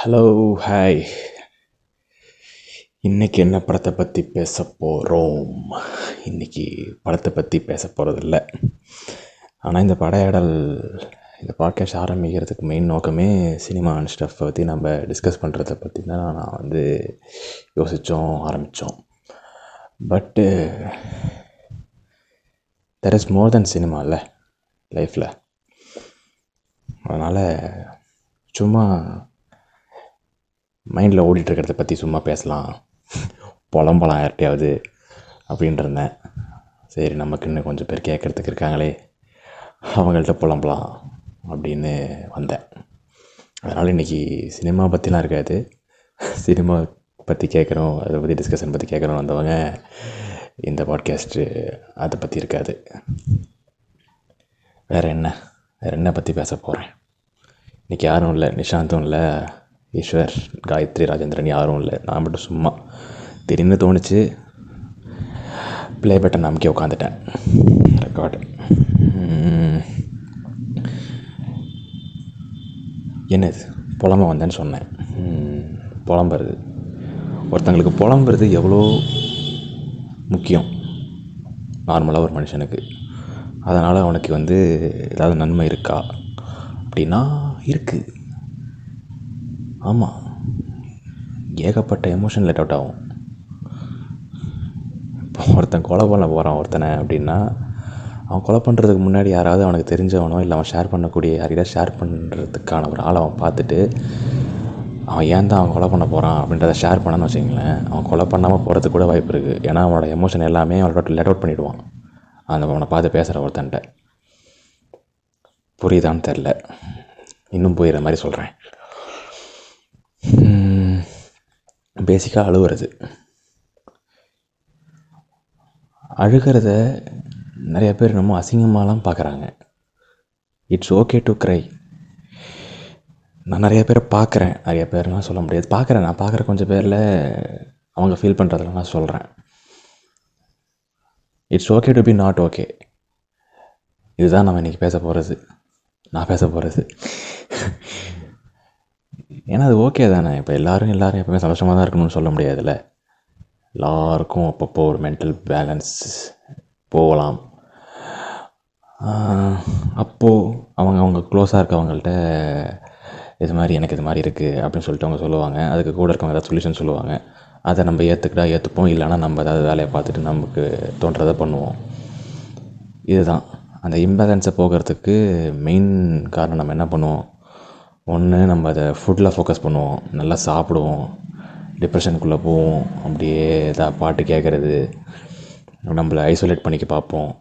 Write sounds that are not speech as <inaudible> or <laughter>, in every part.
Hello hi இன்றைக்கி என்ன படத்தை பற்றி பேச போகிறோம் இன்றைக்கி படத்தை பற்றி பேச போகிறதில்ல ஆனால் இந்த படையாடல் இந்த பாட்காஸ்ட் ஆரம்பிக்கிறதுக்கு மெயின் நோக்கமே சினிமா அண்ட் ஸ்டெஃப் பற்றி நம்ம டிஸ்கஸ் பண்ணுறத பற்றி தான் நான் வந்து யோசித்தோம் ஆரம்பித்தோம் பட்டு தெர் இஸ் மோர் தென் சினிமாவில் லைஃப்பில் அதனால் சும்மா மைண்டில் ஓடிட்டுருக்கிறத பற்றி சும்மா பேசலாம். புலம்பலாம் யார்கிட்டையாவது அப்படின்ட்டு இருந்தேன். சரி நமக்கு இன்னும் கொஞ்சம் பேர் கேட்குறதுக்கு இருக்காங்களே. அவங்கள்ட்ட புலம்பலாம் அப்படின்னு வந்தேன். அதனால் இன்றைக்கி சினிமா பற்றிலாம் இருக்காது. சினிமா பற்றி கேட்குறோம் அதை பற்றி டிஸ்கஷன் பற்றி கேட்குறோம் வந்தவங்க இந்த பாட்காஸ்ட்டு அதை பற்றி இருக்காது. வேறு என்ன? வேறு என்ன பற்றி பேச போகிறேன் இன்றைக்கி யாரும் இல்லை நிஷாந்தும் இல்லை. ஈஸ்வர் காயத்ரி ராஜேந்திரன் யாரும் இல்லை. நான் மட்டும் சும்மா திடீர்னு தோணுச்சு. ப்ளே பட்டன் நம்பிக்கை உட்காந்துட்டேன் ரெக்கார்டு என்னது? புலம்ப வந்தேன்னு சொன்னேன். புலம்புறது. ஒருத்தங்களுக்கு புலம்புறது எவ்வளோ முக்கியம்? நார்மலாக ஒரு மனுஷனுக்கு. அதனால் அவனுக்கு வந்து ஏதாவது நன்மை இருக்கா? அப்படின்னா இருக்குது ஆமாம் ஏகப்பட்ட எமோஷன் லெட் அவுட் ஆகும். இப்போ ஒருத்தன் கொலை பண்ண போகிறான் ஒருத்தனை அப்படின்னா அவன் கொலை பண்ணுறதுக்கு முன்னாடி யாராவது அவனுக்கு தெரிஞ்சவனோ இல்லை அவன் ஷேர் பண்ணக்கூடிய யாரையாவது ஷேர் பண்ணுறதுக்கான ஒரு ஆளை அவன் பார்த்துட்டு அவன் ஏன் தான் அவன் கொலை பண்ண போகிறான் அப்படின்றத ஷேர் பண்ணான்னு வச்சுங்களேன் அவன் கொலை பண்ணாமல் போகிறதுக்கு கூட வாய்ப்பு இருக்குது ஏன்னா அவனோட எமோஷன் எல்லாமே அவனோட லெட் அவுட் பண்ணிவிடுவான் அந்த அவனை பார்த்து பேசுகிற ஒருத்தன்ட்ட. புரியுதான்னு தெரில இன்னும் புரியுற மாதிரி சொல்கிறேன் பேசிக்காக அழுவுறது. அழுகிறத நிறைய பேர் ரொம்ப அசிங்கமாலாம் பார்க்குறாங்க இட்ஸ் ஓகே டு க்ரை நான் நிறைய பேரை பார்க்குறேன் நிறைய பேர்லாம் சொல்ல முடியாது. பார்க்குறேன் நான் பார்க்குற கொஞ்சம் பேரில் அவங்க ஃபீல் பண்ணுறதுல நான் சொல்கிறேன் it's okay to be not okay இதுதான் நம்ம இன்றைக்கி பேச போகிறது நான் பேச போகிறது ஏன்னா அது ஓகே தானே? இப்போ எல்லோரும் எல்லோரும் எப்போவுமே சந்தோஷமாக தான் இருக்கணும்னு சொல்ல முடியாதுல்ல? எல்லாருக்கும் அப்பப்போ ஒரு மென்டல் பேலன்ஸ் போகலாம். அப்போது அவங்க அவங்க க்ளோஸாக இருக்கவங்கள்ட்ட இது மாதிரி எனக்கு இது மாதிரி இருக்குது அப்படின்னு சொல்லிட்டு அவங்க சொல்லுவாங்க. அதுக்கு கூட இருக்கவங்க ஏதாவது சொல்யூஷன் சொல்லுவாங்க. அதை நம்ம ஏற்றுக்கிட்டா ஏற்றுப்போம் இல்லைன்னா நம்ம ஏதாவது வேலையை பார்த்துட்டு நமக்கு தோன்றதை பண்ணுவோம். இதுதான். அந்த இம்பேலன்ஸை போகிறதுக்கு மெயின் காரணம் நம்ம என்ன பண்ணுவோம்? ஒன்று நம்ம அதை ஃபுட்டில் ஃபோக்கஸ் பண்ணுவோம். நல்லா சாப்பிடுவோம். டிப்ரெஷனுக்குள்ளே போவோம். அப்படியே ஏதாவது பாட்டு கேட்குறது நம்மளை ஐசோலேட் பண்ணிக்க பார்ப்போம்.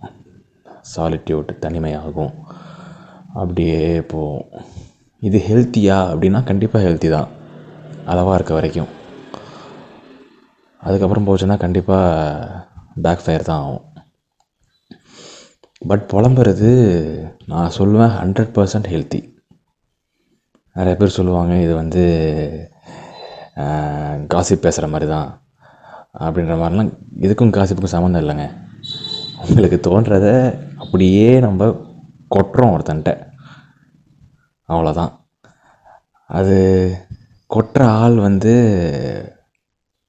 சாலிட்யூட் தனிமையாகும். அப்படியே போவோம். இது ஹெல்த்தியா அப்படின்னா கண்டிப்பாக ஹெல்த்தி தான். அளவாக இருக்க வரைக்கும். அதுக்கப்புறம் போச்சுன்னா கண்டிப்பாக பேக் ஃபயர் தான் ஆகும். பட் புலம்புறது நான் சொல்லுவேன் ஹண்ட்ரட் பர்சன்ட் ஹெல்த்தி நிறைய பேர் சொல்லுவாங்க இது வந்து காசிப் பேசுகிற மாதிரி தான் அப்படின்ற மாதிரிலாம் இதுக்கும் காசிப்புக்கும் சம்மந்தம் இல்லைங்க. உங்களுக்கு தோன்றத அப்படியே நம்ம கொட்டுறோம் ஒருத்தன்ட்ட. அவ்வளோதான் அது கொட்டுற ஆள் வந்து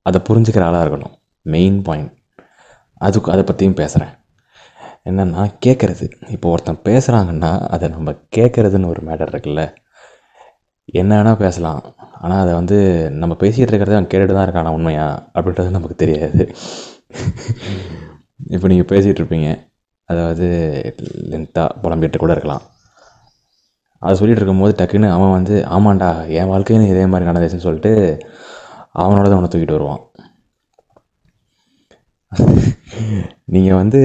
அதை புரிஞ்சுக்கிற ஆளாக இருக்கணும். மெயின் பாயிண்ட் அதுக்கு அதை பற்றியும் பேசுகிறேன் என்னென்னா கேட்குறது இப்போ ஒருத்தன் பேசுகிறாங்கன்னா அதை நம்ம கேட்குறதுன்னு ஒரு மேட்டர் இருக்குல்ல. என்ன வேணால் பேசலாம். ஆனால் அதை வந்து நம்ம பேசிகிட்டு இருக்கிறத அவன் கேட்டுட்டு தான் இருக்கானா உண்மையா? அப்படின்றது நமக்கு தெரியாது. இப்போ நீங்கள் பேசிகிட்டு இருப்பீங்க. அதாவது லென்த்தாக புலம்பிட்டு கூட இருக்கலாம். அதை சொல்லிகிட்டு இருக்கும்போது டக்குன்னு அவன் வந்து ஆமாண்டா என் வாழ்க்கையும் இதே மாதிரி நடந்துச்சுன்னு சொல்லிட்டு அவனோட தான் அவனை தூக்கிட்டு வருவான். நீங்கள் வந்து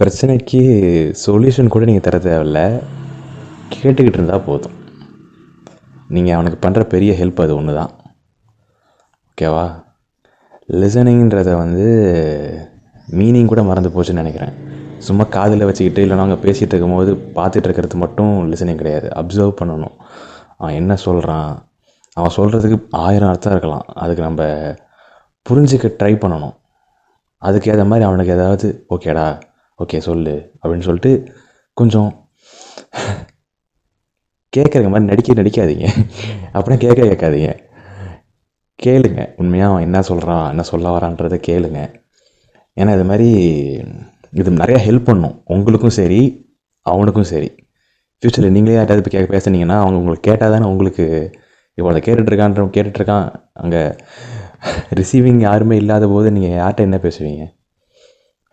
பிரச்சனைக்கு சொல்யூஷன் கூட நீங்கள் தர தேவையில்ல. கேட்டுக்கிட்டு இருந்தால் போதும். நீங்கள் அவனுக்கு பண்ணுற பெரிய ஹெல்ப் அது ஒன்று தான் ஓகேவா லிசனிங்கிறத வந்து மீனிங் கூட மறந்து போச்சுன்னு நினைக்கிறேன். சும்மா காதில் வச்சுக்கிட்டு இல்லைனா அவங்க பேசிகிட்டு இருக்கும்போது பார்த்துட்டு இருக்கிறது மட்டும் லிசனிங் கிடையாது. அப்சர்வ் பண்ணணும். அவன் என்ன சொல்கிறான் அவன் சொல்கிறதுக்கு ஆயிரம் அர்த்தம் இருக்கலாம். அதுக்கு நம்ம புரிஞ்சுக்க ட்ரை பண்ணணும். அதுக்கு ஏற்ற மாதிரி அவனுக்கு ஏதாவது ஓகேடா ஓகே சொல்லு அப்படின்னு சொல்லிட்டு கொஞ்சம் கேட்குறங்க மாதிரி நடிக்க நடிக்காதீங்க. அப்படின்னா கேட்க கேட்காதீங்க. கேளுங்க. உண்மையாக அவன் என்ன சொல்கிறான் என்ன சொல்ல வரான்றதை கேளுங்க. ஏன்னா இது மாதிரி இது நிறையா ஹெல்ப் பண்ணும். உங்களுக்கும் சரி அவனுக்கும் சரி. ஃப்யூச்சரில் நீங்களே யார்ட்டாவது இப்போ கேட்க பேசுனீங்கன்னா அவங்க உங்களுக்கு கேட்டால் தானே உங்களுக்கு இவ்வளோ கேட்டுட்ருக்கான்ற கேட்டுட்ருக்கான். அங்கே ரிசீவிங் யாருமே இல்லாத போது நீங்கள் யார்கிட்ட என்ன பேசுவீங்க?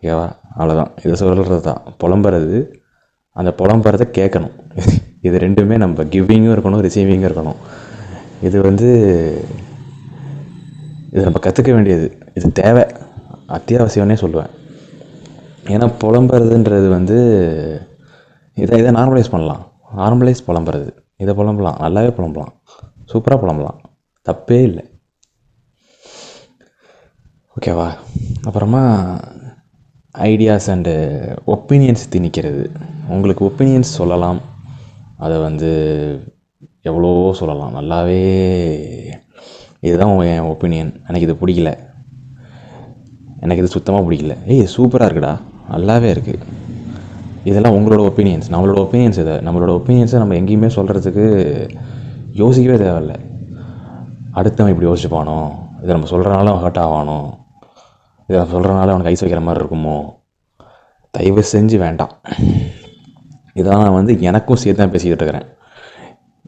ஓகேவா அவ்வளோதான் இதை சொல்கிறது தான் புலம்புறது அந்த புலம்புறதை கேட்கணும். இது ரெண்டுமே நம்ம கிவிங்கும் இருக்கணும் ரிசீவிங்கும் இருக்கணும். இது வந்து இது நம்ம கற்றுக்க வேண்டியது. இது தேவை. அத்தியாவசியம்னே சொல்லுவேன். ஏன்னா புலம்புறதுன்றது வந்து இதை இதை நார்மலைஸ் பண்ணலாம். நார்மலைஸ் புலம்புறது. இதை புலம்பலாம். நல்லாவே புலம்பலாம். சூப்பராக புலம்பலாம். தப்பே இல்லை. ஓகேவா அப்புறமா ஐடியாஸ் அண்டு ஒப்பீனியன்ஸ் திணிக்கிறது. உங்களுக்கு ஒப்பீனியன்ஸ் சொல்லலாம். அதை வந்து எவ்வளவோ சொல்லலாம். நல்லாவே இதுதான் என் ஒப்பீனியன் எனக்கு இது பிடிக்கல. எனக்கு இது சுத்தமாக பிடிக்கல. ஏய் சூப்பராக இருக்குடா. நல்லாவே இருக்குது இதெல்லாம் உங்களோட ஒப்பீனியன்ஸ் நம்மளோட ஒப்பீனியன்ஸ் இதை. நம்மளோட ஒப்பீனியன்ஸை நம்ம எங்கேயுமே சொல்கிறதுக்கு யோசிக்கவே தேவையில்ல. அடுத்தவன் இப்படி யோசிச்சுப்பானோ? இதை நம்ம சொல்கிறனால அவன் ஹர்ட் ஆவானோ? இதை நம்ம சொல்கிறனால அவனுக்கு ஐஸ் வைக்கிற மாதிரி இருக்குமோ? தயவு செஞ்சு வேண்டாம். இதெல்லாம் நான் வந்து எனக்கும் சேர்த்து தான் பேசிக்கிட்டு இருக்கிறேன்.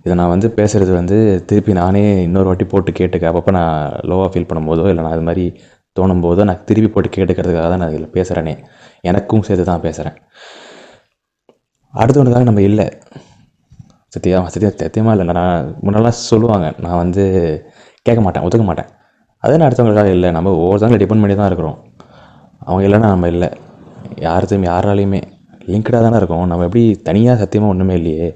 இதை நான் வந்து பேசுகிறது வந்து திருப்பி நானே இன்னொரு வாட்டி போட்டு கேட்டுக்க. அப்பப்போ நான் லோவாக ஃபீல் பண்ணும்போதோ இல்லை நான் அது மாதிரி தோணும் போதோ நான் திருப்பி போட்டு கேட்டுக்கிறதுக்காக தான் நான் இதில் பேசுகிறேனே எனக்கும் சேர்த்து தான் பேசுகிறேன் அடுத்தவனுக்காக நம்ம இல்லை. சத்தியா சத்தியா சத்தியமாக இல்லை நான் முன்னெல்லாம் சொல்லுவாங்க நான் வந்து கேட்க மாட்டேன் ஒத்துக்க மாட்டேன். அதே நான் அடுத்தவங்களுக்காக இல்லை. நம்ம ஒவ்வொருத்தவங்களை டிபெண்ட் பண்ணி தான் இருக்கிறோம். அவங்க இல்லைன்னா நம்ம இல்லை. யார்த்தையும் யாராலையுமே லிங்க்டாக தானே இருக்கும். நம்ம எப்படி தனியாக சத்தியமாக ஒன்றுமே இல்லையே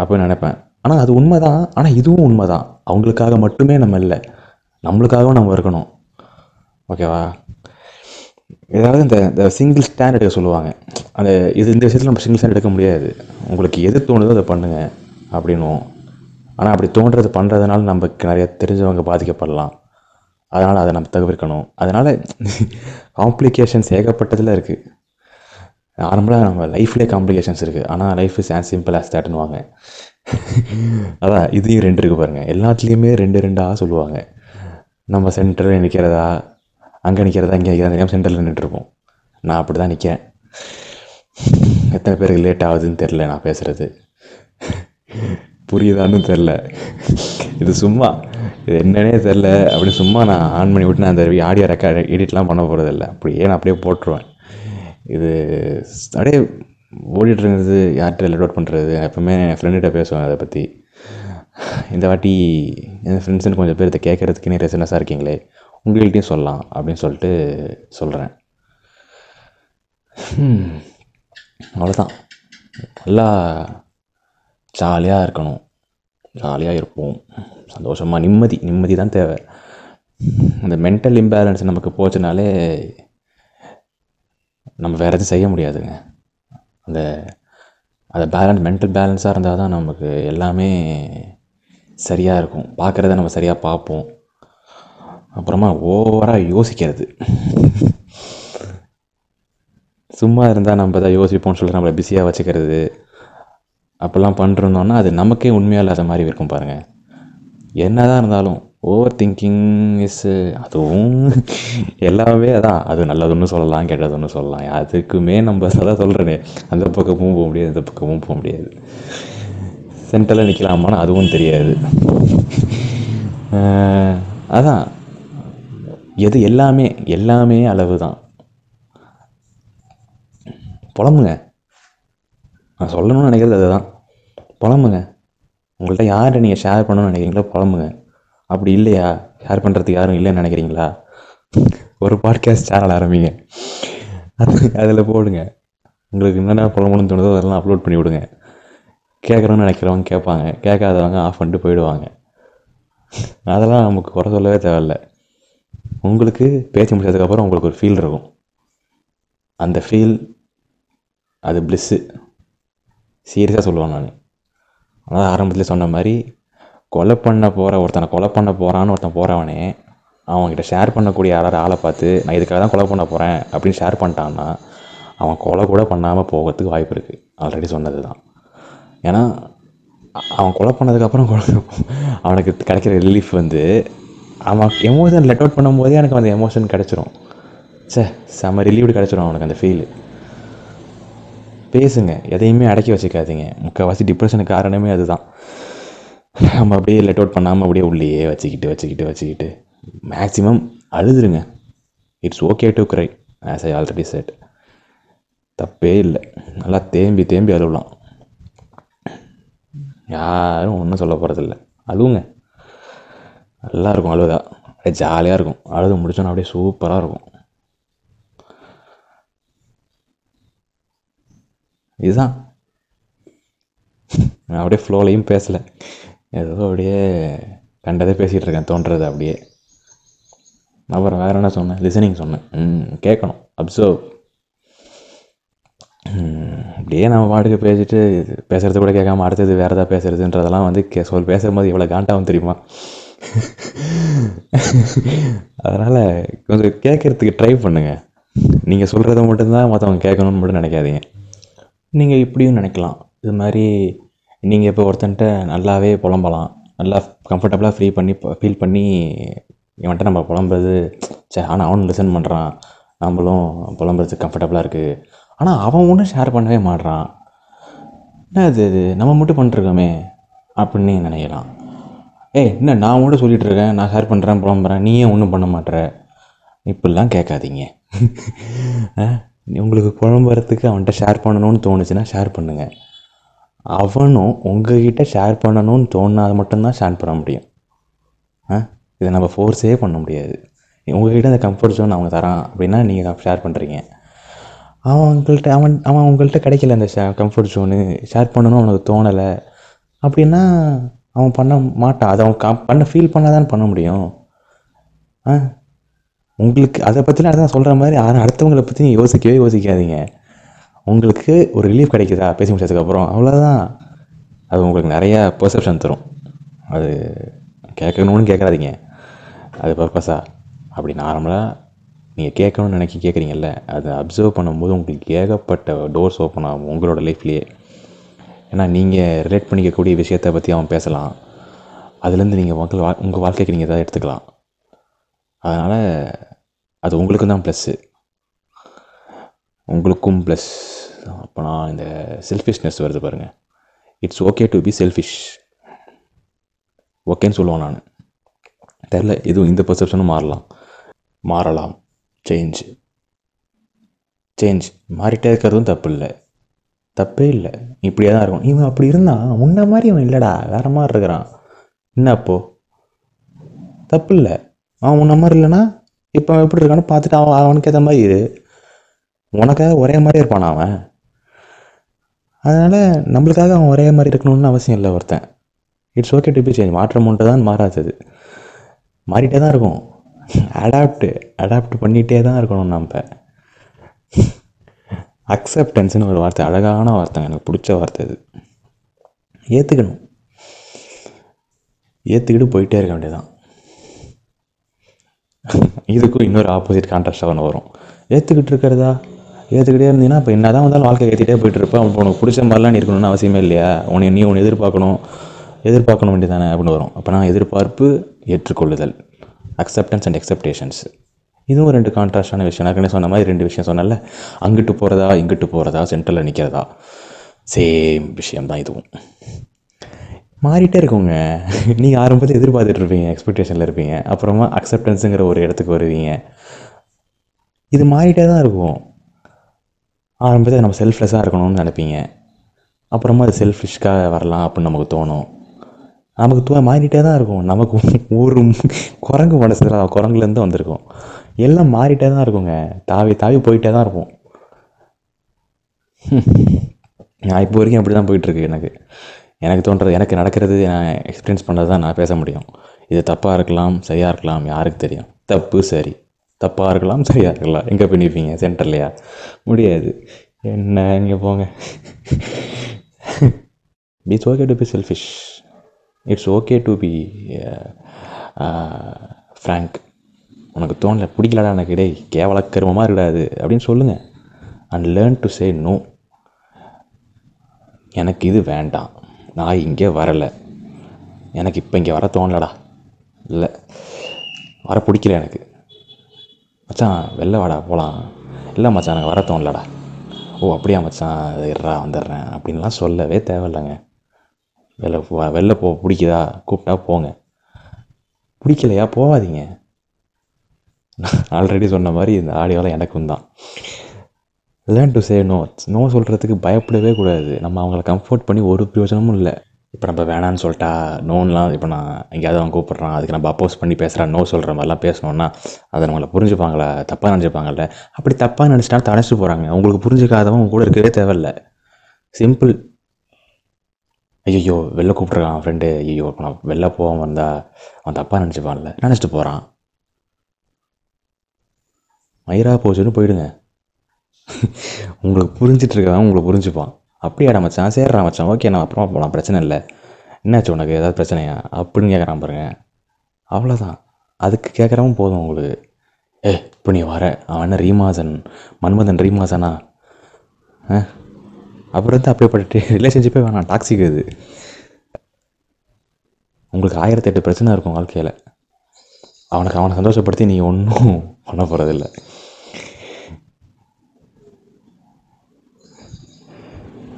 அப்படின்னு நினைப்பேன். ஆனால் அது உண்மை தான் ஆனால் இதுவும் உண்மை தான் அவங்களுக்காக மட்டுமே நம்ம இல்லை. நம்மளுக்காகவும் நம்ம இருக்கணும். ஓகேவா ஏதாவது இந்த இந்த சிங்கிள் ஸ்டாண்ட் எடுக்க சொல்லுவாங்க. அந்த இது இந்த விஷயத்தில் நம்ம சிங்கிள் ஸ்டாண்ட் எடுக்க முடியாது. உங்களுக்கு எது தோணுதோ அதை பண்ணுங்கள் அப்படின்வோம் ஆனால் அப்படி தோன்றது பண்ணுறதுனால நமக்கு நிறைய தெரிஞ்சவங்க பாதிக்கப்படலாம். அதனால் அதை நம்ம தவிர்க்கணும். அதனால் காம்ப்ளிகேஷன்ஸ் ஏகப்பட்டதில் இருக்குது நார்மலாக நம்ம லைஃப்லேயே காம்ப்ளிகேஷன்ஸ் இருக்குது ஆனால் life is as simple as தேட்டுன்னுவாங்க அதான் இதையும் ரெண்டு இருக்குது பாருங்கள் எல்லாத்துலேயுமே ரெண்டு ரெண்டாக சொல்லுவாங்க. நம்ம சென்டரில் நிற்கிறதா அங்கே நிற்கிறதா இங்கே நிற்கிறதா தெரியாமல் சென்டரில் நின்றுருப்போம் நான் அப்படி தான் நிற்கேன் எத்தனை பேருக்கு லேட் ஆகுதுன்னு தெரில நான் பேசுகிறது புரியுதான்னு தெரில இது சும்மா இது என்னன்னே தெரில அப்படி சும்மா நான் ஆன் பண்ணி விட்டு நான் அந்த ஆடியோ ரெக்கார்ட் எடிட்லாம் பண்ண போகிறதில்ல அப்படியே நான் அப்படியே போட்டுருவேன். இது அப்படியே ஓடிட்டுருங்கிறது யார்கிட்ட லெட் பண்ணுறது எப்பவுமே என் ஃப்ரெண்டுகிட்ட பேசுவேன் அதை பற்றி இந்த வாட்டி என் ஃப்ரெண்ட்ஸுன்னு கொஞ்சம் பேர் இதை கேட்குறதுக்குன்னே ரெசனஸாக இருக்கீங்களே உங்கள்கிட்டையும் சொல்லலாம் அப்படின்னு சொல்லிட்டு சொல்கிறேன் அவ்வளோதான் நல்லா ஜாலியாக இருக்கணும். ஜாலியாக இருப்போம். சந்தோஷமாக நிம்மதி நிம்மதி தான் தேவை. அந்த மென்டல் இம்பேலன்ஸ் நமக்கு போச்சுனாலே நம்ம வேறு எதுவும் செய்ய முடியாதுங்க. அந்த அந்த பேலன்ஸ் மென்டல் பேலன்ஸாக இருந்தால் தான் நமக்கு எல்லாமே சரியாக இருக்கும். பார்க்குறத நம்ம சரியாக பார்ப்போம். அப்புறமா ஓவராக யோசிக்கிறது. சும்மா இருந்தால் நம்ம தான் யோசிப்போம்னு சொல்லிட்டு நம்மளை பிஸியாக வச்சுக்கிறது. அப்போல்லாம் பண்ணிருந்தோன்னா அது நமக்கே உண்மையாக இல்லாத மாதிரி இருக்கும் பாருங்கள் என்ன தான் இருந்தாலும் ஓவர் திங்கிங் இஸ்ஸு அதுவும் <laughs> எல்லாமே அதான். அது நல்லதுன்னு சொல்லலாம் கெட்டதுன்னு சொல்லலாம். அதுக்குமே நம்ம அதான் சொல்கிறேனே அந்த பக்கமும் போக முடியாது இந்த பக்கமும் போக முடியாது. சென்டரில் நிற்கலாமான்னு அதுவும் தெரியாது. அதான். எது எல்லாமே எல்லாமே அளவு தான் புலம்புங்க. நான் சொல்லணும்னு நினைக்கிறது அதுதான். புலம்புங்க. உங்கள்கிட்ட யார்கிட்ட நீங்கள் ஷேர் பண்ணணும்னு நினைக்கிறீங்களோ புலம்புங்க. அப்படி இல்லையா? ஷேர் பண்ணுறதுக்கு யாரும் இல்லைன்னு நினைக்கிறீங்களா? ஒரு பாட்காஸ்ட் சேனல் ஆரம்பிங்க. அது அதில் போடுங்க. உங்களுக்கு என்னென்ன புலம்புன்னு தோணுதோ அதெல்லாம் அப்லோட் பண்ணி விடுங்க. கேட்குறோன்னு நினைக்கிறவங்க கேட்பாங்க. கேட்காதவங்க ஆஃப் பண்ணிட்டு போயிடுவாங்க. அதெல்லாம் நமக்கு குறை சொல்லவே தேவையில்ல. உங்களுக்கு பேச்சு முடிச்சதுக்கப்புறம் உங்களுக்கு ஒரு ஃபீல் இருக்கும். அந்த ஃபீல் அது ப்ளிஸ்ஸு சீரியஸாக சொல்லுவேன் நான். அதான் ஆரம்பத்தில் சொன்ன மாதிரி கொலை பண்ண போகிற ஒருத்தனை கொலை பண்ண போகிறான்னு ஒருத்தன் போகிறவனே அவன்கிட்ட ஷேர் பண்ணக்கூடிய யாராவது ஆளை பார்த்து நான் இதுக்காக தான் கொலை பண்ண போகிறேன் அப்படின்னு ஷேர் பண்ணிட்டான்னா அவன் கொலை கூட பண்ணாமல் போகிறதுக்கு வாய்ப்பு இருக்குது ஆல்ரெடி சொன்னது தான் ஏன்னா அவன் கொலை பண்ணதுக்கப்புறம் கொலை அவனுக்கு கிடைக்கிற ரிலீஃப் வந்து அவன் எமோஷன் லெட் அவுட் பண்ணும்போதே எனக்கு அந்த எமோஷன் கிடச்சிரும். ச்சே செம்ம ரிலீவ்டு கிடச்சிரும் அவனுக்கு அந்த ஃபீல் பேசுங்க எதையுமே அடக்கி வச்சுக்காதீங்க. முக்கால்வாசி டிப்ரெஷனுக்கு காரணமே அதுதான். நம்ம அப்படியே லெட் அவுட் பண்ணாமல் அப்படியே உள்ளேயே வச்சுக்கிட்டு வச்சுக்கிட்டு வச்சுக்கிட்டு maximum அழுதுருங்க. It's okay to cry as I already said தப்பே இல்லை. நல்லா தேம்பி தேம்பி அழுவலாம். யாரும் ஒன்றும் சொல்ல போகிறதில்ல அழுவுங்க. நல்லாயிருக்கும் அழுதா அழுவதா? அப்படியே ஜாலியாக இருக்கும். அழுது முடிச்சோன்னா அப்படியே சூப்பராக இருக்கும். இதுதான். நான் அப்படியே ஃப்ளோலையும் பேசலை. ஏதோ அப்படியே கண்டதே பேசிகிட்டு இருக்கேன் தோன்றது அப்படியே. அப்புறம் வேறு என்ன சொன்னேன்? லிசனிங் சொன்னேன். ம் கேட்கணும். அப்சர்வ் அப்படியே நம்ம பாட்டுக்கு பேசிட்டு பேசுகிறது கூட கேட்காம அடுத்தது வேறு எதாவது பேசுறதுன்றதெல்லாம் வந்து கே சொல் பேசும்போது எவ்வளோ காண்டாகவும் தெரியுமா? அதனால் கொஞ்சம் கேட்குறதுக்கு ட்ரை பண்ணுங்கள் நீங்கள் சொல்கிறத மட்டும்தான் மற்றவங்க கேட்கணும்னு மட்டும் நினைக்காதீங்க. நீங்கள் இப்படியும் நினைக்கலாம். இது மாதிரி நீங்கள் இப்போ ஒருத்தன்ட்ட நல்லாவே புலம்பலாம். நல்லா கம்ஃபர்டபுளாக ஃப்ரீ பண்ணி ஃபீல் பண்ணி இவன்ட்ட நம்ம புலம்புறது சே ஆனால் அவனும் லிசன் பண்ணுறான் நம்மளும் புலம்புறது கம்ஃபர்டபுளாக இருக்குது ஆனால் அவன் ஒன்றும் ஷேர் பண்ணவே மாட்றான். என்ன இது இது? நம்ம மட்டும் பண்ணிருக்கோமே அப்படின்னு நினைக்கலாம் ஏய் என்ன நான் மட்டும் சொல்லிகிட்டு இருக்கேன் நான் ஷேர் பண்ணுறேன் புலம்புறேன் நீ ஏன் ஒன்றும் பண்ண மாட்ற? இப்படிலாம் கேட்காதீங்க. <laughs> உங்களுக்கு புலம்புறதுக்கு அவன்கிட்ட ஷேர் பண்ணணும்னு தோணுச்சுன்னா ஷேர் பண்ணுங்கள் அவனும் உங்ககிட்ட ஷேர் பண்ணணும்னு தோணுனா மட்டும்தான் ஷேர் பண்ண முடியும். ஆ? இதை நம்ம ஃபோர்ஸே பண்ண முடியாது. உங்ககிட்ட அந்த கம்ஃபர்ட் ஜோன் அவங்க தரான். அப்படின்னா நீங்கள் ஷேர் பண்ணுறீங்க அவன் அவங்கள்ட்ட அவன் அவன் உங்கள்கிட்ட கிடைக்கல அந்த ஷே கம்ஃபர்ட் ஜோனு ஷேர் பண்ணணும்னு அவனுக்கு தோணலை. அப்படின்னா அவன் பண்ண மாட்டான். அதை அவன் கம் பண்ண ஃபீல் பண்ணாதான் பண்ண முடியும். ஆ? உங்களுக்கு அதை பற்றிலாம் அதான் சொல்கிற மாதிரி யாரும் அடுத்தவங்களை பற்றி யோசிக்கவே யோசிக்காதீங்க. உங்களுக்கு ஒரு ரிலீஃப் கிடைக்குதா? பேசி முடிச்சதுக்கப்புறம் அவ்வளோதான் அது உங்களுக்கு நிறையா பெர்செப்ஷன் தரும். அது கேட்கணும்னு கேட்காதீங்க. அது பர்பஸாக அப்படி நார்மலாக நீங்கள் கேட்கணும்னு நினைக்கி கேட்குறீங்கல்ல அதை அப்சர்வ் பண்ணும்போது உங்களுக்கு ஏகப்பட்ட டோர்ஸ் ஓப்பன் ஆகும் உங்களோட லைஃப்லேயே ஏன்னா நீங்கள் ரிலேட் பண்ணிக்கக்கூடிய விஷயத்தை பற்றி அவன் பேசலாம். அதுலேருந்து நீங்கள் உங்கள் வா உங்கள் வாழ்க்கைக்கு நீங்கள் எதாவது எடுத்துக்கலாம். அதனால் அது உங்களுக்கும் தான் ப்ளஸ்ஸு உங்களுக்கும் ப்ளஸ் அப்போ நான் இந்த செல்ஃபிஷ்னஸ் வருது பாருங்கள் it's okay to be selfish ஓகேன்னு சொல்லுவேன் நான். தெரில இதுவும் இந்த பர்செப்ஷனும் மாறலாம். மாறலாம். சேஞ்ச் சேஞ்ச் மாறிட்டே இருக்கிறதும் தப்பு இல்லை தப்பே இல்லை. இப்படியே தான் இருக்கும். இவன் அப்படி இருந்தான் முன்ன மாதிரி இவன் இல்லைடா. வேற மாதிரி இருக்கிறான். என்ன அப்போ? தப்பு இல்லை அவன் முன்ன மாதிரி இல்லைன்னா இப்போ அவன் எப்படி இருக்கான்னு பார்த்துட்டு அவன் அவனுக்கு ஏற்ற மாதிரி இரு. உனக்காக ஒரே மாதிரி இருப்பான் அவன்? அதனால் நம்மளுக்காக அவன் ஒரே மாதிரி இருக்கணும்னு அவசியம் இல்லை ஒருத்தன். It's okay to be change மாற்றம் ஒன்று தான் மாறாதது மாறிட்டே தான் இருக்கும். அடாப்ட் அடாப்ட் பண்ணிகிட்டே தான் இருக்கணும் நம்ம. அக்செப்டன்ஸ்னு ஒரு வார்த்தை அழகான வார்த்தை எனக்கு பிடிச்ச வார்த்தை இது ஏற்றுக்கணும் ஏற்றுக்கிட்டு போயிட்டே இருக்க வேண்டியதான் இதுக்கும் இன்னொரு ஆப்போசிட் கான்ட்ராஸ்டாக ஒன்று வரும். ஏற்றுக்கிட்டு இருக்கிறதா? ஏற்றுக்கிட்டே இருந்தீங்கன்னா இப்போ என்ன தான் வந்தாலும் வாழ்க்கை ஏற்றிட்டே போயிட்டு இருப்பேன் அப்போ உனக்கு பிடிச்ச மாதிரிலாம் நீ இருக்கணும்னு அவசியமே இல்லையா? உன்னை நீ ஒன்று எதிர்பார்க்கணும். எதிர்பார்க்கணும் வேண்டியதானே அப்படின்னு வரும். அப்போ நான் எதிர்பார்ப்பு ஏற்றுக்கொள்ளுதல். அக்செப்டன்ஸ் அண்ட் எக்ஸப்டேஷன்ஸ் இதுவும் ரெண்டு கான்ட்ராஸ்டான விஷயம். நான் சொன்ன மாதிரி ரெண்டு விஷயம் சொன்னால அங்கிட்டு போகிறதா இங்கிட்டு போகிறதா சென்டரில் நிற்கிறதா சேம் விஷயம் தான் இதுவும். மாறிட்டே இருக்குங்க. நீங்கள் ஆரம்பத்தில் எதிர்பார்த்துட்டு இருப்பீங்க எக்ஸ்பெக்டேஷனில் இருப்பீங்க. அப்புறமா அக்செப்டன்ஸுங்கிற ஒரு இடத்துக்கு வருவீங்க. இது மாறிட்டே தான் இருக்கும். ஆரம்பத்தில் நம்ம செல்ஃப்லெஸ்ஸாக இருக்கணும்னு நினைப்பீங்க. அப்புறமா அது செல்ஃபிஷ்காக வரலாம் அப்படின்னு நமக்கு தோணும். நமக்கு தோ மாறிட்டே தான் இருக்கும். நமக்கு ஒரு குரங்கு மனசில் குரங்குலேருந்து வந்திருக்கும். எல்லாம் மாறிட்டே தான் இருக்குங்க. தாவி தாவி போயிட்டே தான் இருப்போம் நான் இப்போ வரைக்கும் அப்படி தான் போயிட்டுருக்கு எனக்கு. எனக்கு தோன்றது எனக்கு நடக்கிறது நான் எக்ஸ்பீரியன்ஸ் பண்ணுறது தான் நான் பேச முடியும். இது தப்பாக இருக்கலாம் சரியாக இருக்கலாம் யாருக்கு தெரியும்? தப்பு சரி. தப்பாக இருக்கலாம் சரியாக இருக்கலாம். எங்கே போய் நிற்பீங்க சென்டர்லையா? முடியாது. என்ன இங்கே போங்க. It's okay to be selfish it's okay to be frank உனக்கு தோணல பிடிக்கலடா எனக்கு டேய் கேவல கருமமாக இருக்காது அப்படின்னு சொல்லுங்கள் and learn to say no எனக்கு இது வேண்டாம். நான் இங்கே வரலை. எனக்கு இப்போ இங்கே வர தோணலடா. இல்லை. வர பிடிக்கல எனக்கு. மச்சான் வெளில வாடா போகலாம் இல்லை மச்சான் எனக்கு வர தோணலடா. ஓ அப்படியா மச்சான் இருடா வந்துடுறேன் அப்படின்லாம் சொல்லவே தேவையில்லைங்க. வெளில போ வெளில போ பிடிக்குதா? கூப்பிட்டா போங்க. பிடிக்கலையா? போகாதீங்க. ஆல்ரெடி சொன்ன மாதிரி இந்த ஆடியோவில் எனக்கும் தான். Learn to say no no சொல்கிறதுக்கு பயப்படவே கூடாது. நம்ம அவங்கள கம்ஃபர்ட் பண்ணி ஒரு பிரயோஜனமும் இல்லை. இப்போ நம்ம வேணான்னு சொல்லிட்டா நோன்லாம் இப்போ நான் எங்கேயாவது அவன் கூப்பிட்றான் அதுக்கு நம்ம அப்போஸ் பண்ணி பேசுகிறான் நோ சொல்கிற மாதிரிலாம் பேசணுன்னா அதை நம்மளை புரிஞ்சுப்பாங்களா? தப்பாக நினச்சிப்பாங்கல்ல? அப்படி தப்பாக நினச்சிட்டா தடைச்சிட்டு போகிறாங்க உங்களுக்கு புரிஞ்சுக்காதவன் உங்க கூட இருக்கவே தேவையில்ல. சிம்பிள் ஐயோ வெளில கூப்பிட்ருக்கான் ஃப்ரெண்டு ஐயோ இப்போ நான் வெளில போகாமல் வந்தால் அவன் தப்பாக நினச்சிப்பான்ல. நினச்சிட்டு போகிறான் மயிரா போச்சுன்னு போயிடுங்க. <laughs> உங்களுக்கு புரிஞ்சிட்ருக்கவன் உங்களை புரிஞ்சுப்பான். அப்படியாடா மச்சான் சரிடா மச்சான். ஓகே நான் அப்புறமா போகலாம் பிரச்சனை இல்லை. என்னாச்சு உனக்கு? ஏதாவது பிரச்சனையா? அப்படின்னு கேட்குறான் பாருங்க. அவ்வளோதான் அதுக்கு கேட்குறவும் போதும் உங்களுக்கு. ஏ இப்போ நீ வர. அவன் என்ன ரீமாசன்? மன்மதன் ரீமாசனா? ஆ? அப்புறம் வந்து அப்படியேப்பட்ட ரிலேஷன்ஷிப்பே வேணாம். டாக்ஸிக் அது உங்களுக்கு ஆயிரத்தி எட்டு பிரச்சனை இருக்கும் வாழ்க்கையில். அவனுக்கு அவனை சந்தோஷப்படுத்தி நீ ஒன்றும் பண்ண போகிறதில்ல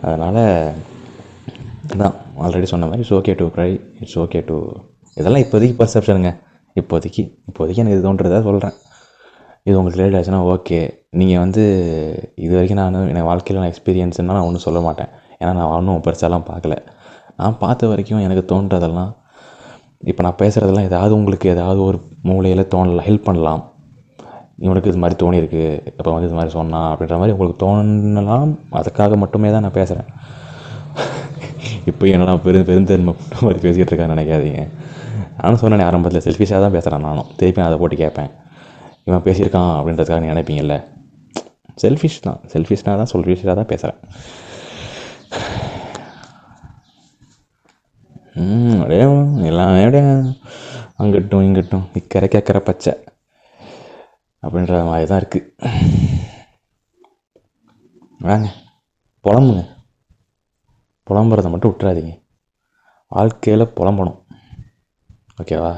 அதனால் அதான் ஆல்ரெடி சொன்ன மாதிரி it's okay to cry it's okay to இதெல்லாம் இப்போதைக்கு பர்செப்ஷனுங்க இப்போதைக்கு இப்போதைக்கு எனக்கு இது தோன்றதா சொல்கிறேன் இது உங்களுக்கு ரிலேட் ஆச்சுன்னா ஓகே நீங்கள் வந்து இது வரைக்கும் நான் எனக்கு வாழ்க்கையில் நான் எக்ஸ்பீரியன்ஸ்னால் நான் ஒன்றும் சொல்ல மாட்டேன். ஏன்னா நான் ஒன்றும் பெருசாலாம் பார்க்கல. நான் பார்த்த வரைக்கும் எனக்கு தோன்றதெல்லாம் இப்போ நான் பேசுகிறதெல்லாம் ஏதாவது உங்களுக்கு ஏதாவது ஒரு மூலையில் தோணலாம் ஹெல்ப் பண்ணலாம். இவனுக்கு இது மாதிரி தோணியிருக்கு இப்போ வந்து இது மாதிரி சொன்னான் அப்படின்ற மாதிரி உங்களுக்கு தோணலாம் அதுக்காக மட்டுமே தான் நான் பேசுகிறேன் இப்போ என்னடா பெரு பெருந்தன்மை மாதிரி பேசிகிட்டு இருக்கான்னு நினைக்காதீங்க. நானும் சொன்னேன் ஆரம்பத்தில் செல்ஃபிஷாக தான் பேசுகிறேன் நானும். திருப்பி நான் அதை போட்டு கேட்பேன். இவன் பேசியிருக்கான் அப்படின்றதுக்காக நீ நினைப்பீங்கல்ல? செல்ஃபிஷ் தான். செல்ஃபிஷ்னாக தான் செல்ஃபிஷாக தான் பேசுகிறேன் அப்படியே எல்லாமே அப்படியே அங்கிட்டும் இங்கிட்டும் இக்கரை கேட்குற பச்சை. அப்படின்ற மாதிரி தான் இருக்குது வாங்க புலம்புங்க. புலம்புறதை மட்டும் விட்டுறாதீங்க. வாழ்க்கையில் புலம்பணும். ஓகேவா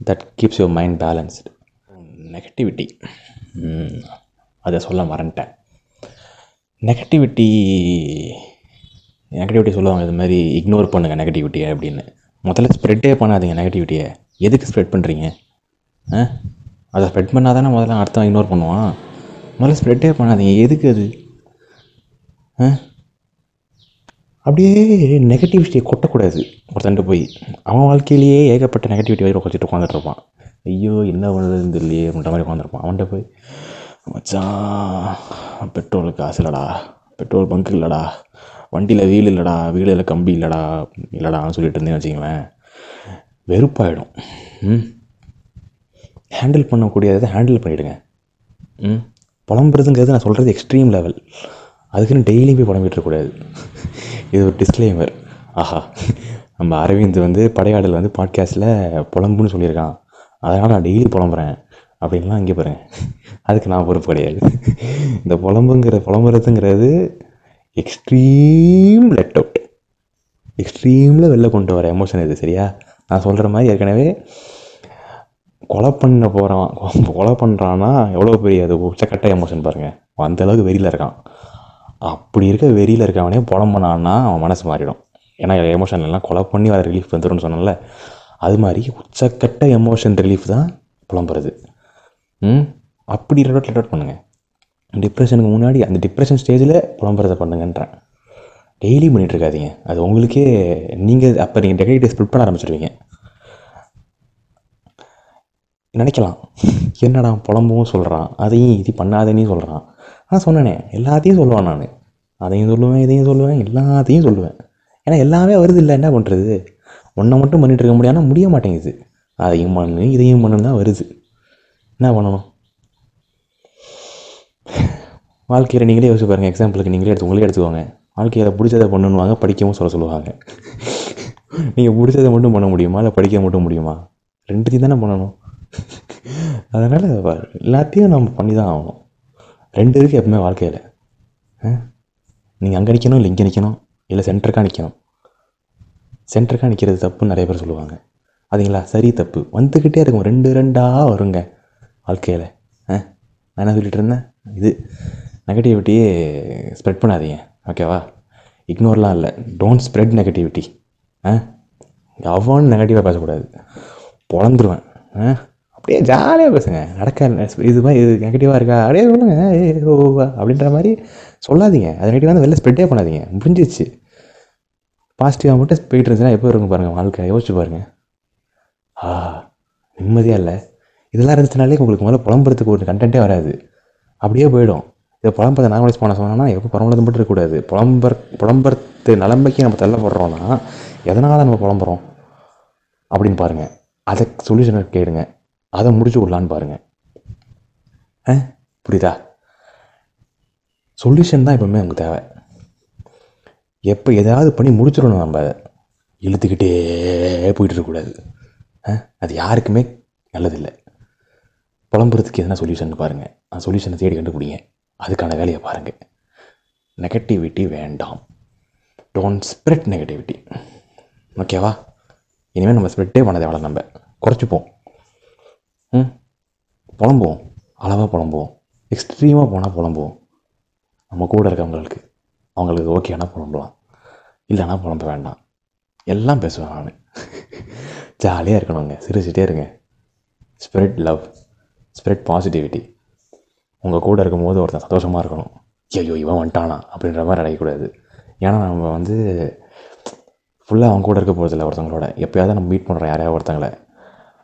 that keeps your mind balanced negativity அதை சொல்ல மறந்துட்டேன். நெகட்டிவிட்டி நெகட்டிவிட்டி சொல்லுவாங்க இது மாதிரி இக்னோர் பண்ணுங்கள் நெகட்டிவிட்டியை அப்படின்னு. முதல்ல ஸ்ப்ரெட்டே பண்ணாதீங்க நெகட்டிவிட்டியை எதுக்கு ஸ்ப்ரெட் பண்ணுறீங்க ஆ? அதை ஸ்ப்ரெட் பண்ணால் தானே முதல்ல அடுத்தவன் இக்னோர் பண்ணுவான்? முதல்ல ஸ்ப்ரெட்டே பண்ணாதீங்க. எதுக்கு அது? ஆ? அப்படியே நெகட்டிவிட்டியை கொட்டக்கூடாது. ஒருத்தன்ட்டு போய். அவன் வாழ்க்கையிலேயே ஏகப்பட்ட நெகட்டிவிட்டி வயிறு உட்காந்துட்டு உட்காந்துட்ருப்பான் ஐயோ என்ன பண்ணுறதுன்னு தெரியலையே அப்படின்ற மாதிரி உட்காந்துருப்பான் அவன்கிட்ட போய் மச்சான் பெட்ரோல் காசு இல்லைடா. பெட்ரோல் பங்க் இல்லைடா. வண்டியில் வீல் இல்லைடா. வீலில் கம்பி இல்லைடா. இல்லைடான்னு சொல்லிட்டு இருந்தேன்னு வச்சிங்களேன் வெறுப்பாயிடும். ம்? ஹேண்டில் பண்ணக்கூடியதை ஹேண்டில் பண்ணிவிடுங்க ம்? புலம்புறதுங்கிறது நான் சொல்கிறது எக்ஸ்ட்ரீம் லெவல் அதுக்குன்னு டெய்லியும் போய் புலம்பிட்டுருக்கூடாது இது ஒரு டிஸ்க்ளைமர் ஆஹா. நம்ம அரவிந்த் வந்து படையாடல் வந்து பாட்காஸ்ட்டில் புலம்புன்னு சொல்லியிருக்கான். அதனால் நான் டெய்லி புலம்புறேன். அப்படின்லாம் இங்கே போகிறேன் அதுக்கு நான் பொறுப்பு கிடையாது. இந்த புலம்புங்கிற புலம்புறதுங்கிறது எக்ஸ்ட்ரீம் லெட் அவுட் எக்ஸ்ட்ரீமில் வெளில கொண்டு வர எமோஷன் இது சரியா? நான் சொல்கிற மாதிரி ஏற்கனவே கொலை பண்ண போகிறான் கொலை பண்ணுறான்னா எவ்வளோ பெரிய அது உச்சக்கட்ட எமோஷன் பாருங்கள் அந்த அளவுக்கு வெறியில் இருக்கான். அப்படி இருக்க வெறியில் இருக்கவனே புலம்புனான்னா அவன் மனசு மாறிடும். ஏன்னா எமோஷன் எல்லாம் கொலை பண்ணி வர ரிலீஃப் வந்துடும் சொன்னல அது மாதிரி உச்சக்கட்ட எமோஷன் ரிலீஃப் தான் புலம்புறது. ம்? அப்படி ரெடோட் ரெடோட் லெட் அவுட் பண்ணுங்கள் டிப்ரெஷனுக்கு முன்னாடி அந்த டிப்ரெஷன் ஸ்டேஜில் புலம்புறதை பண்ணுங்கன்றேன். டெய்லி பண்ணிகிட்டு இருக்காதீங்க. அது உங்களுக்கே நீங்கள் அப்போ நீங்கள் டெக்னிக்கை ஸ்ப்ளிட் பண்ண ஆரம்பிச்சிடுவீங்க நினைக்கலாம். என்னடா புலம்பவும் சொல்கிறான் அதையும் இது பண்ணாதேன்னு சொல்கிறான் ஆனால் சொன்னேனே எல்லாத்தையும் சொல்லுவேன் நான். அதையும் சொல்லுவேன் இதையும் சொல்லுவேன் எல்லாத்தையும் சொல்லுவேன். ஏன்னா எல்லாமே வருது இல்லை என்ன பண்ணுறது ஒன்றை மட்டும் பண்ணிகிட்டு இருக்க முடியாதுன்னா முடிய மாட்டேங்குது. அதையும் பண்ணு இதையும் பண்ணுன்னு தான் வருது. என்ன பண்ணணும்? வாழ்க்கையில் நீங்களே யோசிச்சு பாருங்கள் எக்ஸாம்பிளுக்கு நீங்களே எடுத்து உங்களே எடுத்துக்கோங்க. வாழ்க்கையில் பிடிச்சதை பண்ணுவாங்க படிக்கவும் சொல்ல சொல்லுவாங்க. நீங்கள் பிடிச்சதை மட்டும் பண்ண முடியுமா? இல்லை படிக்க மட்டும் முடியுமா? ரெண்டுத்தையும் தானே பண்ணணும். அதனால் எல்லாத்தையும் நம்ம பண்ணி தான் ஆகணும். ரெண்டு இருக்குது எப்பவுமே வாழ்க்கையில். நீங்கள் அங்கே நிற்கணும் இல்லை இங்கே நிற்கணும் இல்லை சென்டருக்காக நிற்கணும் சென்டருக்காக நிற்கிறது தப்புன்னு நிறைய பேர் சொல்லுவாங்க. அதுங்களா சரி தப்பு. வந்துக்கிட்டே இருக்கும். ரெண்டு ரெண்டாக வருங்க வாழ்க்கையில். ஆ? நான் என்ன சொல்லிட்டு இருந்தேன்? இது நெகட்டிவிட்டியே ஸ்ப்ரெட் பண்ணாதீங்க. ஓகேவா இக்னோர்லாம் இல்லை. டோன்ட் ஸ்ப்ரெட் நெகட்டிவிட்டி ஆ? எவனும் நெகட்டிவாக பேசக்கூடாது. பொழந்துருவேன். ஆ? அப்படியே ஜாலியாக பேசுங்க. நடக்க இது மாதிரி இது நெகட்டிவாக இருக்கா? அப்படியே சொல்லுங்க. ஏ ஓ அப்படின்ற மாதிரி சொல்லாதீங்க. அது நெகட்டிவாக வந்து வெளில ஸ்ப்ரெட்டே பண்ணாதீங்க. முடிஞ்சிச்சு பாசிட்டிவாக மட்டும் போயிட்டு இருந்துச்சுன்னா எப்போ இருக்கும் பாருங்கள் வாழ்க்கை? யோசிச்சு பாருங்கள் ஆ நிம்மதியாக இல்லை. இதெல்லாம் இருந்துச்சுனாலே உங்களுக்கு முதல்ல புலம்புறதுக்கு ஒரு கண்டென்ட்டே வராது. அப்படியே போயிடும். இதை புலம்பதை நார்மலைஸ் பண்ண சொன்னோம்னா எப்போ புலம்புறது மட்டும் இருக்கக்கூடாது. புலம்பர் புலம்புறது நிலைமைக்கு நம்ம தள்ளப்படுறோம்னா எதனால் நம்ம புலம்புறோம்? அப்படின்னு பாருங்கள் அதை சொல்யூஷனை கேளுங்க. அதை முடிச்சு விடலான்னு பாருங்கள் ஆ புரியுதா? சொல்யூஷன் தான் எப்பவுமே நமக்கு தேவை. எப்போ எதாவது பண்ணி முடிச்சிடணும் நம்ம அதை. இழுத்துக்கிட்டே போயிட்டு இருக்கக்கூடாது ஆ அது யாருக்குமே நல்லதில்லை. புலம்புறதுக்கு எதனா சொல்யூஷன் பாருங்கள் அந்த சொல்யூஷனை தேடி கண்டுபிடிங்க. அதுக்கான வேலையை பாருங்கள் நெகட்டிவிட்டி வேண்டாம். டோன்ட் ஸ்ப்ரெட் நெகட்டிவிட்டி ஓகேவா இனிமேல் நம்ம ஸ்ப்ரெட்டே பண்ண தேவை நம்ம. குறைச்சிப்போம். புலம்புவோம். அளவாக புலம்புவோம். எக்ஸ்ட்ரீமாக போனால் புலம்புவோம். நம்ம கூட இருக்கவங்களுக்கு. அவங்களுக்கு ஓகேனா புலம்பலாம். இல்லைன்னா புலம்ப வேண்டாம். எல்லாம் பேசுவேன் நான். ஜாலியாக இருக்கணுங்க. சிரிச்சிட்டே இருங்க. ஸ்ப்ரெட் லவ் ஸ்ப்ரெட் பாசிட்டிவிட்டி உங்கள் கூட இருக்கும்போது ஒருத்தன் சந்தோஷமாக இருக்கணும். ஐயோ இவன் வந்துட்டானா அப்படின்ற மாதிரி நினைக்கக்கூடாது ஏன்னா நம்ம வந்து ஃபுல்லாக அவங்க கூட இருக்க போகிறதில்ல ஒருத்தவங்களோட. எப்போயாவது நம்ம மீட் பண்ணுறோம் யாரையாவது ஒருத்தங்கள.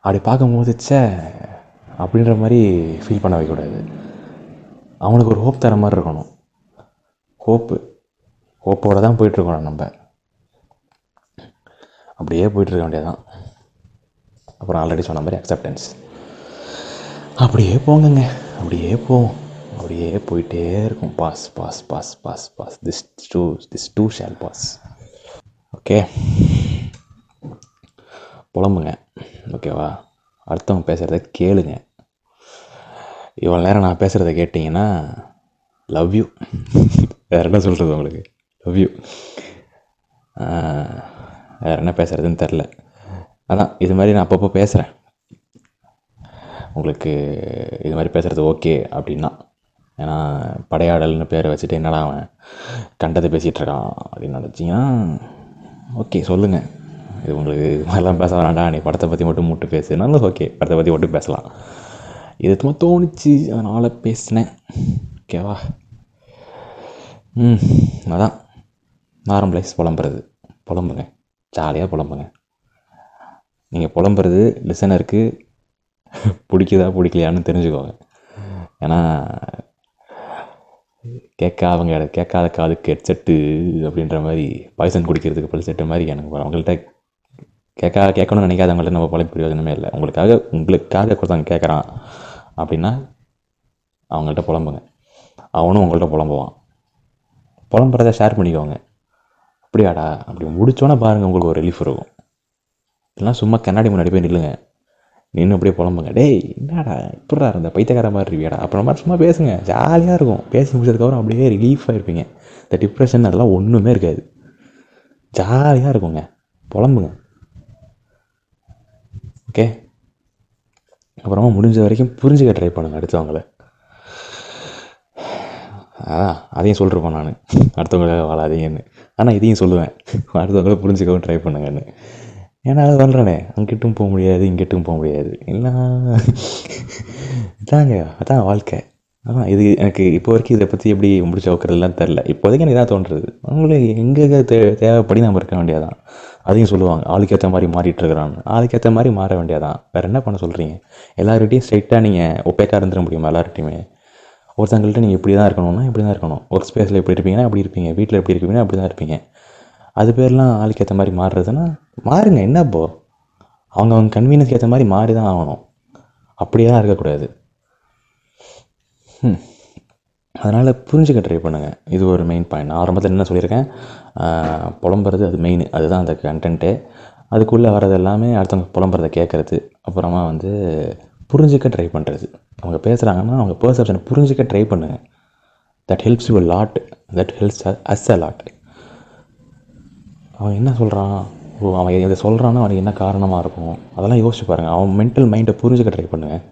அப்படி பார்க்கும்போது ச்சே அப்படின்ற மாதிரி ஃபீல் பண்ண வைக்கக்கூடாது. அவனுக்கு ஒரு ஹோப் தர மாதிரி இருக்கணும். ஹோப்பு ஹோப்போடு தான் போயிட்டுருக்கணும் நம்ம. அப்படியே போயிட்டுருக்க வேண்டியதான் அப்புறம் ஆல்ரெடி சொன்ன மாதிரி அக்செப்டன்ஸ் அப்படியே போங்கங்க. அப்படியே போவோம். அப்படியே போயிட்டே இருக்கும். Pass pass pass pass pass this too this too shall pass okay புலம்புங்க. ஓகேவா? அடுத்தவங்க பேசுகிறத கேளுங்க. இவ்வளோ நேரம் நான் பேசுகிறத கேட்டிங்கன்னா லவ் யூ வேறு என்ன சொல்கிறது உங்களுக்கு? லவ் யூ வேறு என்ன பேசுகிறதுன்னு தெரில அதான் இது மாதிரி நான் அப்பப்போ பேசுகிறேன் உங்களுக்கு இது மாதிரி பேசுகிறது ஓகே அப்படின்னா. ஏன்னா படையாடல்னு பேரை வச்சுட்டு என்னடா அவன் கண்டதை பேசிகிட்ருக்கான் அப்படின்னு நினச்சிங்கன்னா ஓகே சொல்லுங்கள் இது உங்களுக்கு இது மாதிரிலாம் பேச வேண்டாம் நீ படத்தை பற்றி மட்டும் மூட்டு பேசுனாலும் ஓகே படத்தை பற்றி மட்டும் பேசலாம். இது சும்மா தோணுச்சு அதனால் பேசினேன். ஓகேவா ம் அதான். நார்மலைஸ் புலம்புறது. புலம்புங்க. ஜாலியாக புலம்புங்க. நீங்கள் புலம்புறது லிசனருக்கு பிடிக்குதா பிடிக்கலையான்னு தெரிஞ்சுக்கோங்க. ஏன்னா கேட்க அவங்க கேட்காத காதுக்கு ஹெட்செட்டு அப்படின்ற மாதிரி பாய்சன் குடிக்கிறதுக்கு பல் செட்டு மாதிரி எனக்கு அவங்கள்ட்ட கேட்கா கேட்கணும்னு நினைக்காதவங்கள்ட்ட நம்ம பழைய பிரயோஜனமே இல்லை. உங்களுக்காக உங்களுக்காக ஒருத்தவங்க கேட்குறான் அப்படின்னா அவங்கள்ட்ட புலம்புங்க. அவனும் உங்கள்கிட்ட புலம்புவான். புலம்புறத ஷேர் பண்ணிக்கோங்க. அப்படியாடா? அப்படி முடிச்சோன்னே பாருங்கள் உங்களுக்கு ஒரு ரிலீஃப் இருக்கும். இல்லைனா சும்மா கண்ணாடி முன்னாடி போய் நில்லுங்க. நின்று அப்படியே புலம்புங்க. டேய் என்னடா? இப்படிடா இருந்த? பைத்தியக்கார மாதிரி இருவியாடா அப்புறம் மாதிரி சும்மா பேசுங்க. ஜாலியாக இருக்கும். பேசி முடிச்சதுக்கப்புறம் அப்படியே ரிலீஃபாக இருப்பீங்க இந்த டிப்ரெஷன் அதெல்லாம் ஒன்றுமே இருக்காது. ஜாலியாக இருக்குங்க. புலம்புங்க. ஓகே. அப்புறமா முடிஞ்ச வரைக்கும் புரிஞ்சுக்க ட்ரை பண்ணுங்க அடுத்தவங்கள. அதான் அதையும் சொல்லிருப்பேன் நான். அடுத்தவங்கள வாழாதீங்கன்னு. ஆனால் இதையும் சொல்லுவேன். அடுத்தவங்கள புரிஞ்சுக்கவும் ட்ரை பண்ணுங்கன்னு. ஏன்னா அது பண்ணுறேனே அங்கிட்டும் போக முடியாது இங்கிட்டும் போக முடியாது. இல்லை இதாங்க அதான் வாழ்க்கை. ஆனால் இது எனக்கு இப்போ வரைக்கும் இதை பற்றி எப்படி முடிச்சு வைக்கிறதுலாம் தெரில இப்போதைக்கு எனக்கு இதான் தோன்றுறது. அவங்களுக்கு எங்கே தே தேவைப்படி நம்ம இருக்க வேண்டியதான் அதையும் சொல்லுவாங்க ஆளுக்கு ஏற்ற மாதிரி மாறிட்டு இருக்கிறான்னு. ஆளுக்கு ஏற்ற மாதிரி மாற வேண்டியதான் வேறு என்ன பண்ண சொல்கிறீங்க எல்லார்கிட்டையும் ஸ்ட்ரைட்டாக நீங்கள் ஒப்பேக்காக இருந்துட முடியுமா எல்லார்கிட்டையுமே? ஒருத்தங்கள்ட்ட நீங்கள் இப்படி தான் இருக்கணும்னா இப்படி தான் இருக்கணும் ஒர்க் ஸ்பேஸில் எப்படி இருப்பீங்கன்னா அப்படி இருப்பீங்க. வீட்டில் எப்படி இருப்பீங்கன்னா அப்படி தான் இருப்பீங்க. அது பேர்லாம் ஆளுக்கு ஏற்ற மாதிரி மாறுறதுன்னா மாறுங்க. என்ன இப்போ? அவங்க அவங்க கன்வீனியன்ஸ்க்கு ஏற்ற மாதிரி மாறி தான் ஆகணும். அப்படியே தான் இருக்கக்கூடாது. ம் அதனால் புரிஞ்சுக்க ட்ரை பண்ணுங்கள் இது ஒரு மெயின் பாயிண்ட் நான் ஆரம்பத்தில் என்ன சொல்லியிருக்கேன்? புலம்புறது அது மெயின் அதுதான் அந்த கண்டென்ட்டு அதுக்குள்ளே வர்றது எல்லாமே அடுத்தவங்க புலம்புறத கேட்குறது அப்புறமா வந்து புரிஞ்சுக்க ட்ரை பண்ணுறது அவங்க பேசுகிறாங்கன்னா அவங்க பெர்செப்ஷனை புரிஞ்சுக்க ட்ரை பண்ணுங்கள் that helps you lot that helps us a lot அவன் என்ன சொல்கிறான் ஓ அவன் இதை சொல்கிறான்னா அவனுக்கு என்ன காரணமாக இருக்கும்? அதெல்லாம் யோசிச்சு பாருங்கள் அவன் மென்டல் மைண்டை புரிஞ்சுக்க ட்ரை பண்ணுங்கள்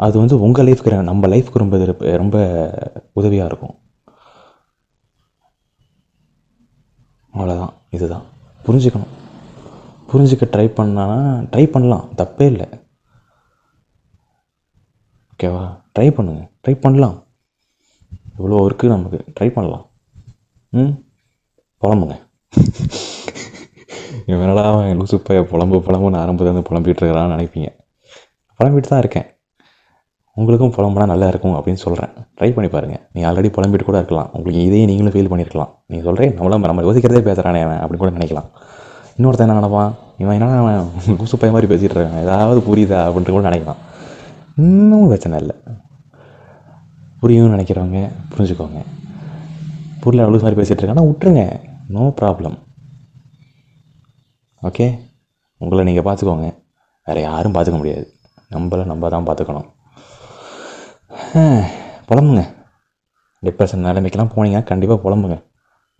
அது வந்து உங்கள் லைஃப்க்கு நம்ம லைஃப்க்கு ரொம்ப ரொம்ப உதவியாக இருக்கும். அவ்வளோதான் இதுதான். புரிஞ்சுக்கணும். புரிஞ்சுக்க ட்ரை பண்ணானா ட்ரை பண்ணலாம். தப்பே இல்லை. ஓகேவா ட்ரை பண்ணுங்கள் ட்ரை பண்ணலாம். இவ்வளோ இருக்குது நமக்கு. ட்ரை பண்ணலாம். ம்? புலம்புங்க. இவன் அவன் லூசுப்பைய புலம்பு புலம்புன்னு ஆரம்பத்துலேருந்து புலம்பிகிட்டு இருக்கிறான்னு நினைப்பீங்க. புலம்பிட்டு தான் இருக்கேன். உங்களுக்கும் புலம்புனா நல்லா இருக்கும் அப்படின்னு சொல்கிறேன் ட்ரை பண்ணி பாருங்கள் நீ ஆல்ரெடி புலம்பிட்டு கூட இருக்கலாம். உங்களுக்கு இதையே நீங்களும் ஃபீல் பண்ணியிருக்கலாம் நீங்கள் சொல்கிறேன் நம்மளும் நம்ம யோசிக்கிறதே பேசுகிறானே அவன் அப்படின்னு கூட நினைக்கலாம். இன்னொருத்தன் என்ன நினைப்பான்? இவன் என்ன அவன் லூசு மாதிரி பேசிகிட்டு இருக்கான். ஏதாவது புரியுதா அப்படின்ட்டு கூட நினைக்கலாம். இன்னும் பிரச்சனை இல்லை. புரியும்னு நினைக்கிறவங்க புரிஞ்சுக்கோங்க. புரியல அவ்வளோ மாதிரி பேசிகிட்டு இருக்கான்னா விட்டுருங்க. நோ ப்ராப்ளம் ஓகே உங்களை நீங்கள் பார்த்துக்கோங்க வேறு யாரும் பார்த்துக்க முடியாது. நம்மளை நம்ம தான் பார்த்துக்கணும் புலம்புங்க. டிப்ரெஷன் நிலைமைக்கெல்லாம் போனீங்கன்னா கண்டிப்பாக புலம்புங்க.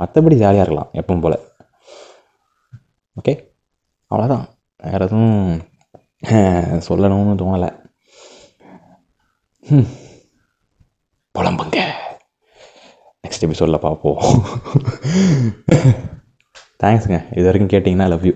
மற்றபடி ஜாலியாக இருக்கலாம் எப்பவும் போல். ஓகே அவ்வளோதான் வேறு எதுவும் சொல்லணும்னு தோணலை. ம் புலம்புங்க. நெக்ஸ்ட் எபிசோடில் பார்ப்போம் தேங்க்ஸுங்க <laughs> இது வரைக்கும் கேட்டிங்கன்னா லவ் யூ